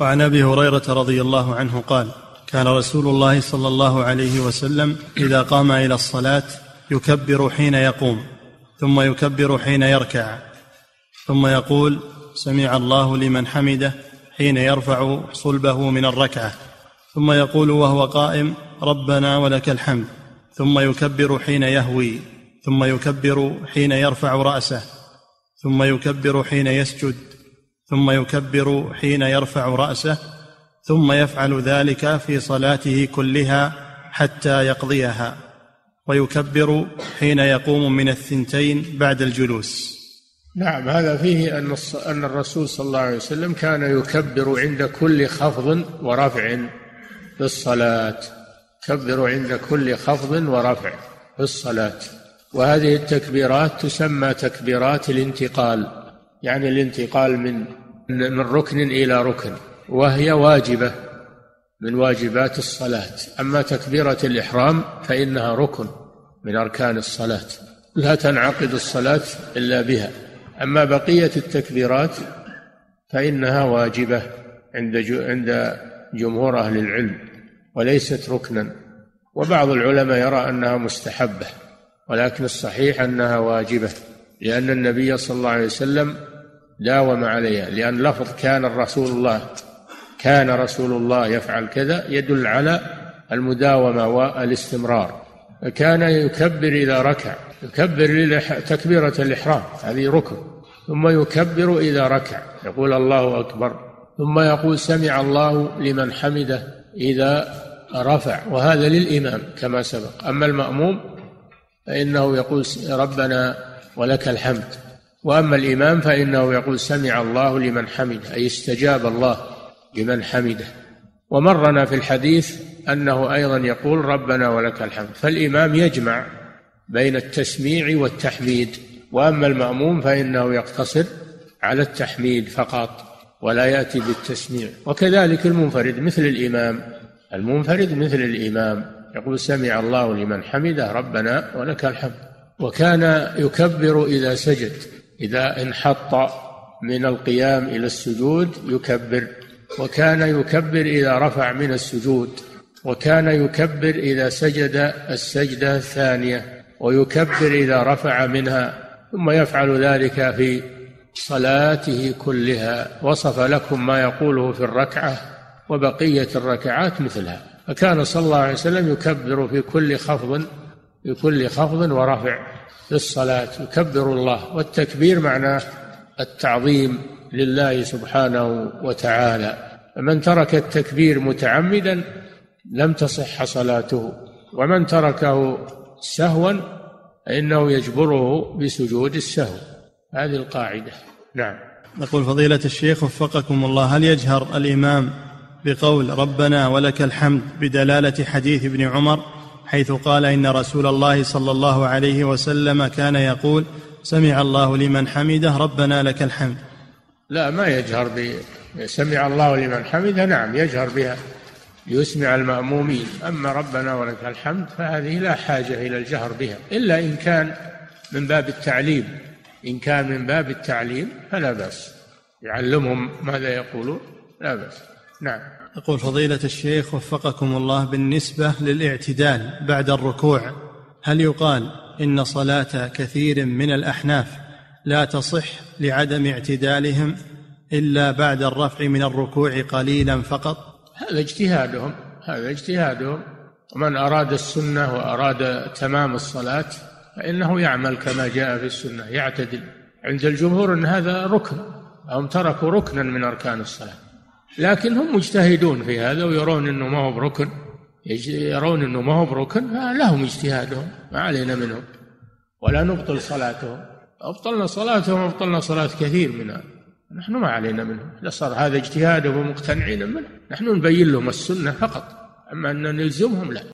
وعن أبي هريرة رضي الله عنه قال كان رسول الله صلى الله عليه وسلم إذا قام إلى الصلاة يكبر حين يقوم ثم يكبر حين يركع ثم يقول سمع الله لمن حمده حين يرفع صلبه من الركعة ثم يقول وهو قائم ربنا ولك الحمد ثم يكبر حين يهوي ثم يكبر حين يرفع رأسه ثم يكبر حين يسجد ثم يكبر حين يرفع رأسه ثم يفعل ذلك في صلاته كلها حتى يقضيها ويكبر حين يقوم من الثنتين بعد الجلوس. نعم هذا فيه أن أن الرسول صلى الله عليه وسلم كان يكبر عند كل خفض ورفع في الصلاة. يكبر عند كل خفض ورفع في الصلاة. وهذه التكبيرات تسمى تكبيرات الانتقال. يعني الانتقال من من ركن إلى ركن وهي واجبة من واجبات الصلاة. أما تكبيرة الإحرام فإنها ركن من أركان الصلاة لا تنعقد الصلاة إلا بها. أما بقية التكبيرات فإنها واجبة عند عند جمهور أهل العلم وليست ركنا. وبعض العلماء يرى أنها مستحبة ولكن الصحيح أنها واجبة لأن النبي صلى الله عليه وسلم داوم عليها لأن لفظ كان الرسول الله كان رسول الله يفعل كذا يدل على المداومة والاستمرار. كان يكبر إذا ركع يكبر تكبيرة الإحرام هذه ركن. ثم يكبر إذا ركع يقول الله أكبر. ثم يقول سمع الله لمن حمده إذا رفع وهذا للإمام كما سبق. أما المأموم فإنه يقول ربنا ولك الحمد. وأما الإمام فإنه يقول سمع الله لمن حمده أي استجاب الله لمن حمده. ومرنا في الحديث أنه أيضا يقول ربنا ولك الحمد. فالإمام يجمع بين التسميع والتحميد وأما المأموم فإنه يقتصر على التحميد فقط ولا يأتي بالتسميع. وكذلك المنفرد مثل الإمام المنفرد مثل الإمام يقول سمع الله لمن حمده ربنا ولك الحمد. وكان يكبر إذا سجد. إذا انحط من القيام إلى السجود يكبر وكان يكبر إذا رفع من السجود وكان يكبر إذا سجد السجدة الثانية ويكبر إذا رفع منها ثم يفعل ذلك في صلاته كلها وصف لكم ما يقوله في الركعة وبقية الركعات مثلها. فكان صلى الله عليه وسلم يكبر في كل خفض في كل خفض ورفع. في الصلاة يكبر الله. والتكبير معناه التعظيم لله سبحانه وتعالى. فمن ترك التكبير متعمدا لم تصح صلاته. ومن تركه سهوا فإنه يجبره بسجود السهو. هذه القاعدة. نعم. نقول فضيلة الشيخ وفقكم الله هل يجهر الإمام بقول ربنا ولك الحمد بدلالة حديث ابن عمر حيث قال إن رسول الله صلى الله عليه وسلم كان يقول سمع الله لمن حمده ربنا لك الحمد. لا ما يجهر ب سمع الله لمن حمده نعم يجهر بها ليسمع المأمومين. أما ربنا ولك الحمد فهذه لا حاجة إلى الجهر بها إلا إن كان من باب التعليم. إن كان من باب التعليم فلا بأس. يعلمهم ماذا يقولون لا بأس. نعم. يقول فضيلة الشيخ وفقكم الله بالنسبة للاعتدال بعد الركوع هل يقال إن صلاة كثير من الأحناف لا تصح لعدم اعتدالهم إلا بعد الرفع من الركوع قليلا فقط؟ هذا اجتهادهم هذا اجتهادهم. ومن أراد السنة وأراد تمام الصلاة فإنه يعمل كما جاء في السنة يعتدل. عند الجمهور أن هذا ركن هم تركوا ركنا من أركان الصلاة. لكن هم مجتهدون في هذا ويرون أنه ما هو بركن. يرون أنه ما هو بركن فلهم اجتهادهم ما علينا منهم. ولا نبطل صلاتهم. أبطلنا صلاتهم أبطلنا صلاة كثير منها. نحن ما علينا منهم. إذا صار هذا اجتهادهم ومقتنعين منه نحن نبين لهم السنة فقط. أما أن نلزمهم لا.